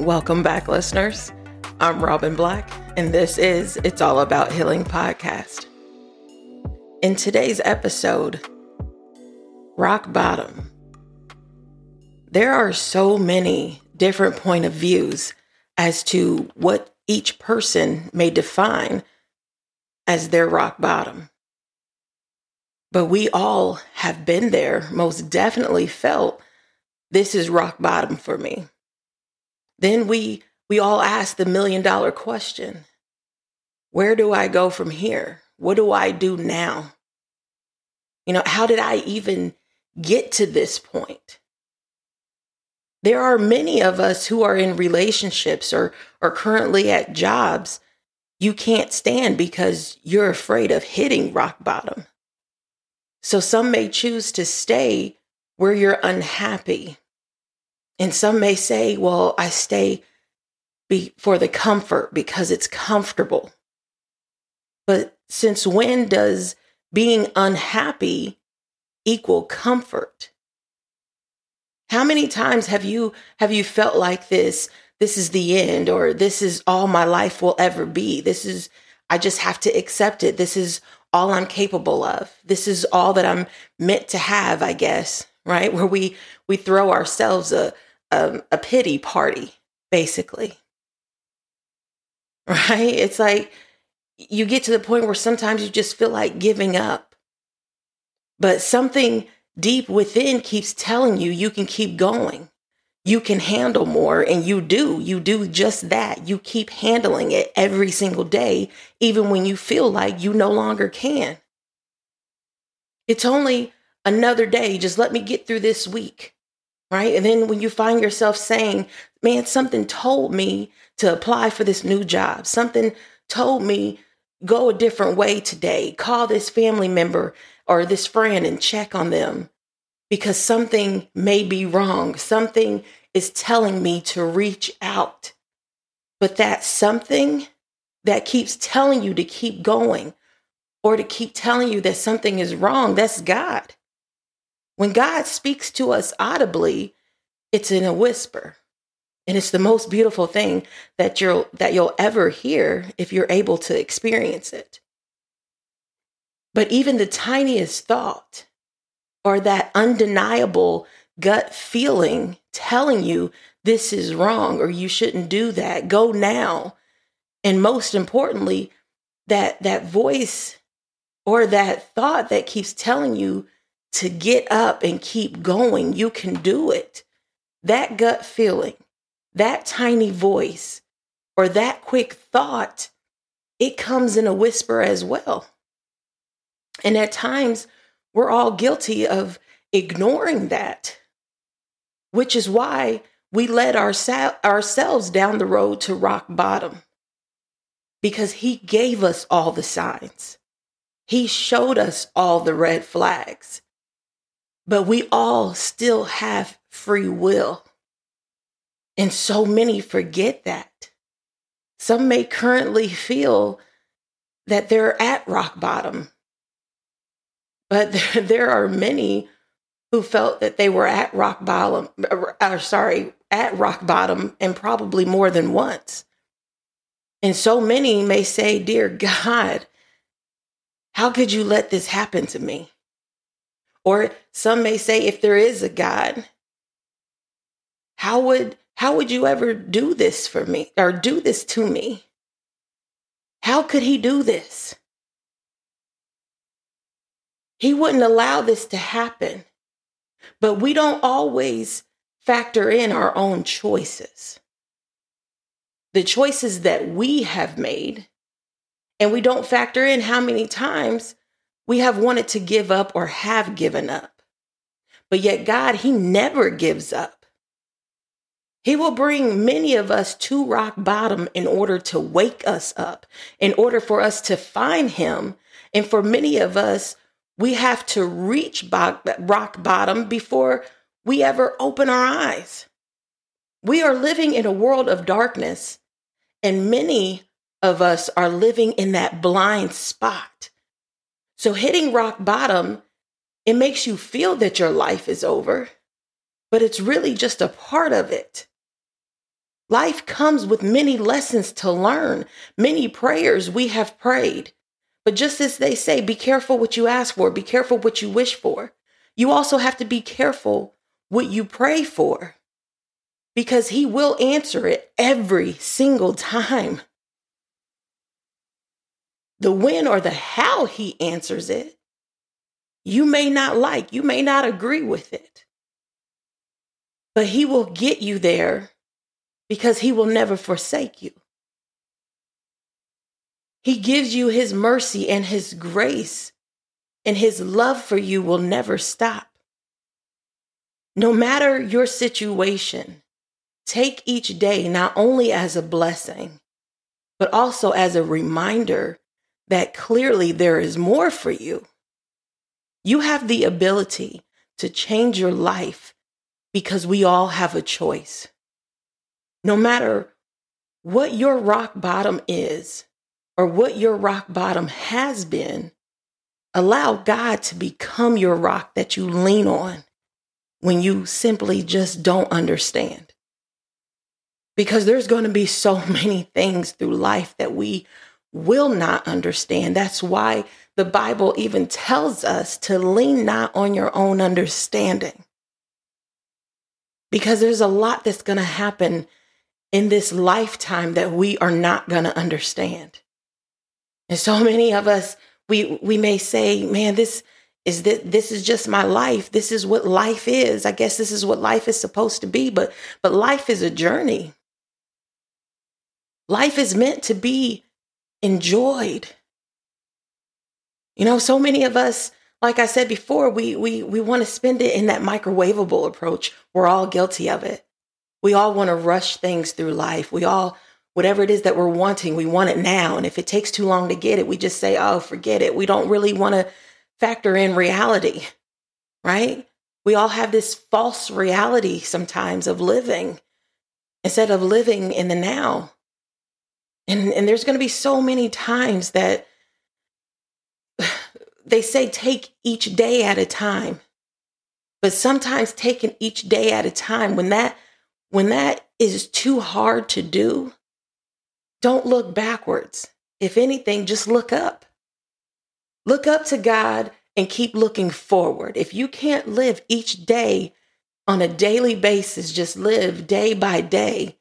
Welcome back, listeners. I'm Robin Black, and this is It's All About Healing podcast. In today's episode, Rock Bottom. There are so many different point of views as to what each person may define as their rock bottom. But we all have been there, most definitely felt this is rock bottom for me. Then we we all ask the million dollar question. Where do I go from here? What do I do now? You know, how did I even get to this point? There are many of us who are in relationships or are currently at jobs you can't stand because you're afraid of hitting rock bottom. So some may choose to stay where you're unhappy and some may say, well, I stay be- for the comfort because it's comfortable. But since when does being unhappy equal comfort? How many times have you have you felt like this this is the end or this is all my life will ever be. This is I just have to accept it. This is all I'm capable of. This is all that I'm meant to have, I guess, right? Where we we throw ourselves a um, a pity party, basically. Right? It's like you get to the point where sometimes you just feel like giving up. But something deep within keeps telling you you can keep going. You can handle more, and you do. You do just that. You keep handling it every single day, even when you feel like you no longer can. It's only another day. Just let me get through this week right? And then when you find yourself saying, man, something told me to apply for this new job, something told me go a different way today, call this family member or this friend and check on them because something may be wrong. Something is telling me to reach out. But that something that keeps telling you to keep going or to keep telling you that something is wrong, that's God. When God speaks to us audibly, it's in a whisper. And it's the most beautiful thing that you'll that you'll ever hear if you're able to experience it. But even the tiniest thought or that undeniable gut feeling telling you this is wrong or you shouldn't do that, go now. And most importantly, that that voice or that thought that keeps telling you to get up and keep going. You can do it. That gut feeling, that tiny voice, or that quick thought, it comes in a whisper as well. And at times, we're all guilty of ignoring that, which is why we led our, ourselves down the road to rock bottom because he gave us all the signs. He showed us all the red flags. But we all still have free will. And so many forget that. Some may currently feel that they're at rock bottom, but there, are many who felt that they were at rock bottom, or, or sorry, at rock bottom, and probably more than once. And so many may say, Dear God, how could you let this happen to me? Or some may say, if there is a God, how would how would you ever do this for me or do this to me? How could he do this? He wouldn't allow this to happen. But we don't always factor in our own choices. The choices that we have made. And we don't factor in how many times we have wanted to give up or have given up. But yet, God, He never gives up. He will bring many of us to rock bottom in order to wake us up, in order for us to find Him. And for many of us, we have to reach rock bottom before we ever open our eyes. We are living in a world of darkness, and many of us are living in that blind spot. So hitting rock bottom, it makes you feel that your life is over, but it's really just a part of it. Life comes with many lessons to learn, many prayers we have prayed. But just as they say, be careful what you ask for, be careful what you wish for. You also have to be careful what you pray for because he will answer it every single time. The when or the how he answers it, you may not like, you may not agree with it, but he will get you there because he will never forsake you. He gives you his mercy and his grace, and his love for you will never stop. No matter your situation, take each day not only as a blessing, but also as a reminder that clearly there is more for you. You have the ability to change your life because we all have a choice no matter what your rock bottom is or what your rock bottom has been, allow God to become your rock that you lean on when you simply just don't understand. Because there's going to be so many things through life that we will not understand. That's why the Bible even tells us to lean not on your own understanding. Because there's a lot that's going to happen in this lifetime that we are not going to understand. And so many of us, we, we may say, man, this is this, this is just my life. This is what life is. I guess this is what life is supposed to be, but, but life is a journey. Life is meant to be enjoyed. You know, so many of us, like I said before, we we we want to spend it in that microwavable approach. We're all guilty of it. We all want to rush things through life. We all, whatever it is that we're wanting, we want it now. And if it takes too long to get it, we just say, oh, forget it. We don't really want to factor in reality, right? We all have this false reality sometimes of living instead of living in the now. And, and there's going to be so many times that they say take each day at a time. But sometimes taking each day at a time, when that when that is too hard to do, don't look backwards. If anything, just look up. Look up to God and keep looking forward. If you can't live each day on a daily basis, just live day by day.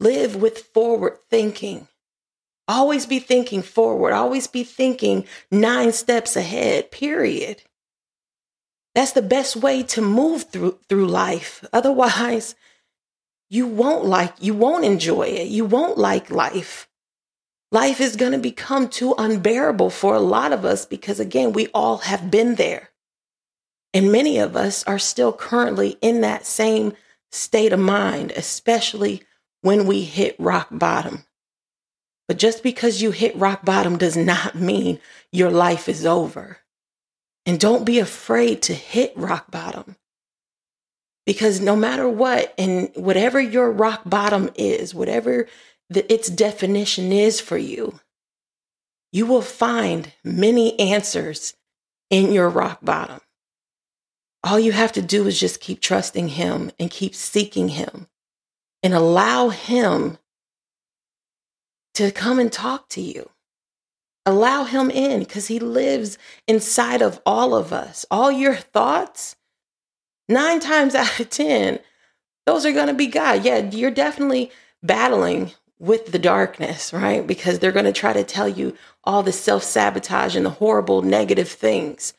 Live with forward thinking. Always be thinking forward. Always be thinking nine steps ahead, period. That's the best way to move through through life. Otherwise, you won't like you won't enjoy it. You won't like life. Life is going to become too unbearable for a lot of us because again, we all have been there. And many of us are still currently in that same state of mind, especially when we hit rock bottom. But just because you hit rock bottom does not mean your life is over. And don't be afraid to hit rock bottom. Because no matter what, and whatever your rock bottom is, whatever the, its definition is for you, you will find many answers in your rock bottom. All you have to do is just keep trusting Him and keep seeking Him and allow Him to come and talk to you. Allow him in because he lives inside of all of us. All your thoughts, nine times out of 10, those are going to be God. Yeah, you're definitely battling with the darkness, right? Because they're going to try to tell you all the self sabotage and the horrible negative things.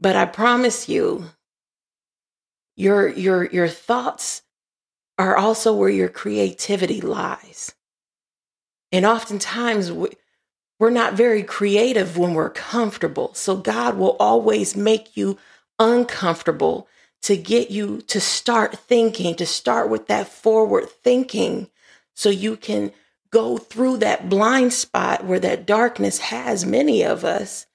But I promise you, your your your thoughts are also where your creativity lies. And oftentimes we're not very creative when we're comfortable. So God will always make you uncomfortable to get you to start thinking, to start with that forward thinking so you can go through that blind spot where that darkness has many of us.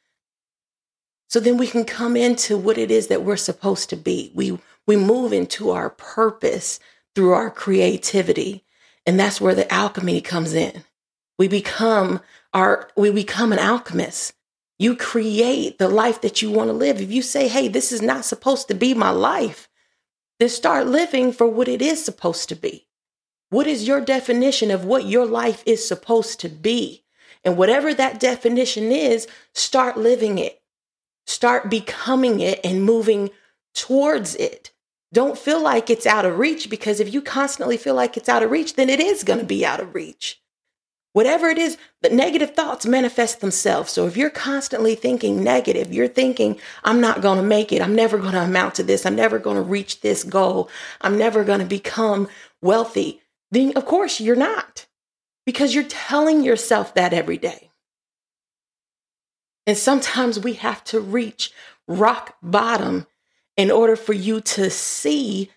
So then we can come into what it is that we're supposed to be. We we move into our purpose through our creativity. And that's where the alchemy comes in. We become our we become an alchemist. You create the life that you want to live. If you say, hey, this is not supposed to be my life, then start living for what it is supposed to be. What is your definition of what your life is supposed to be? And whatever that definition is, start living it. Start becoming it and moving towards it. Don't feel like it's out of reach because if you constantly feel like it's out of reach, then it is going to be out of reach. Whatever it is, the negative thoughts manifest themselves. So if you're constantly thinking negative, you're thinking, I'm not going to make it. I'm never going to amount to this. I'm never going to reach this goal. I'm never going to become wealthy. Then, of course, you're not because you're telling yourself that every day. And sometimes we have to reach rock bottom in order for you to see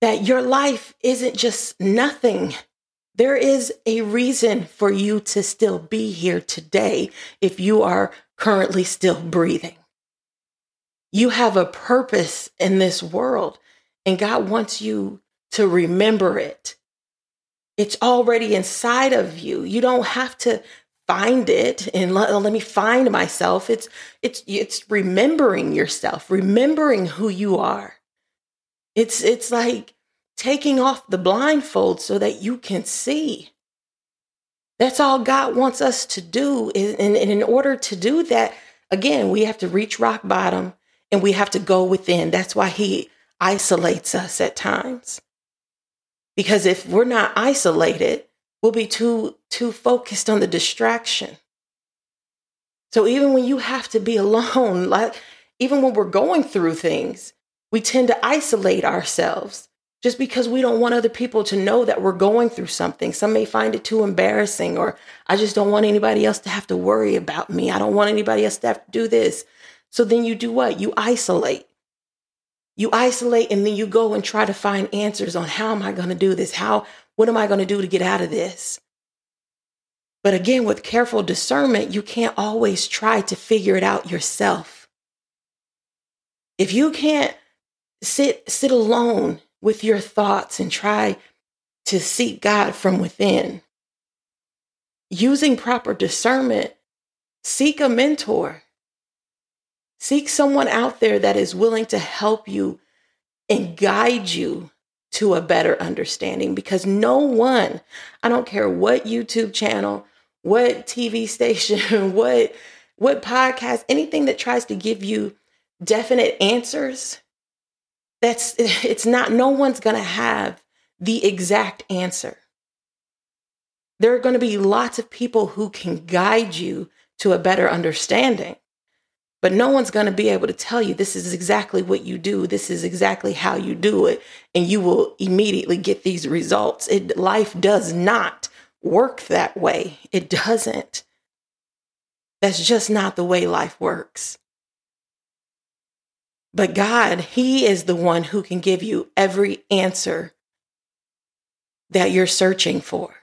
that your life isn't just nothing there is a reason for you to still be here today if you are currently still breathing. You have a purpose in this world, and God wants you to remember it. It's already inside of you. You don't have to find it and let, oh, let me find myself. It's it's it's remembering yourself, remembering who you are. It's it's like taking off the blindfold so that you can see. That's all God wants us to do. And in order to do that, again, we have to reach rock bottom and we have to go within. That's why He isolates us at times. Because if we're not isolated, we'll be too too focused on the distraction. So even when you have to be alone, like even when we're going through things, we tend to isolate ourselves just because we don't want other people to know that we're going through something. Some may find it too embarrassing, or I just don't want anybody else to have to worry about me. I don't want anybody else to have to do this. So then you do what? You isolate. You isolate and then you go and try to find answers on how am I going to do this? How, what am I going to do to get out of this? But again, with careful discernment, you can't always try to figure it out yourself. If you can't sit, sit alone with your thoughts and try to seek God from within. Using proper discernment, seek a mentor. Seek someone out there that is willing to help you and guide you to a better understanding because no one, I don't care what YouTube channel, what TV station, what what podcast, anything that tries to give you definite answers that's it's not no one's going to have the exact answer. There are going to be lots of people who can guide you to a better understanding but no one's going to be able to tell you this is exactly what you do. This is exactly how you do it. And you will immediately get these results. It life does not work that way. It doesn't. That's just not the way life works. But God, He is the one who can give you every answer that you're searching for.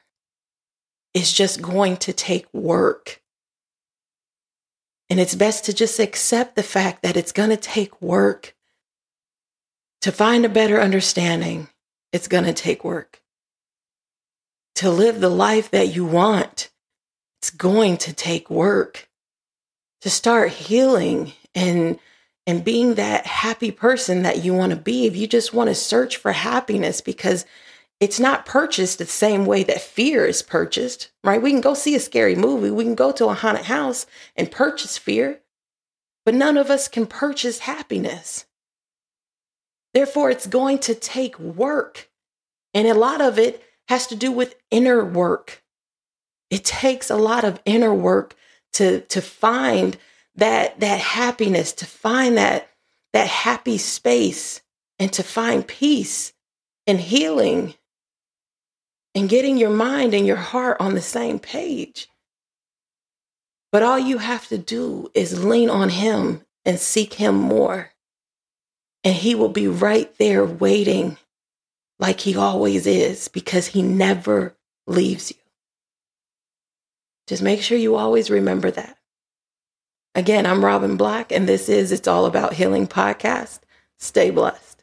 It's just going to take work. And it's best to just accept the fact that it's going to take work. To find a better understanding, it's going to take work. To live the life that you want, it's going to take work. To start healing and and being that happy person that you want to be, if you just want to search for happiness because it's not purchased the same way that fear is purchased, right? We can go see a scary movie, we can go to a haunted house and purchase fear, but none of us can purchase happiness. Therefore, it's going to take work. And a lot of it has to do with inner work. It takes a lot of inner work to, to find that that happiness, to find that that happy space and to find peace and healing and getting your mind and your heart on the same page. But all you have to do is lean on him and seek him more. And he will be right there waiting like he always is because he never leaves you. Just make sure you always remember that. Again, I'm Robin Black, and this is It's All About Healing podcast. Stay blessed.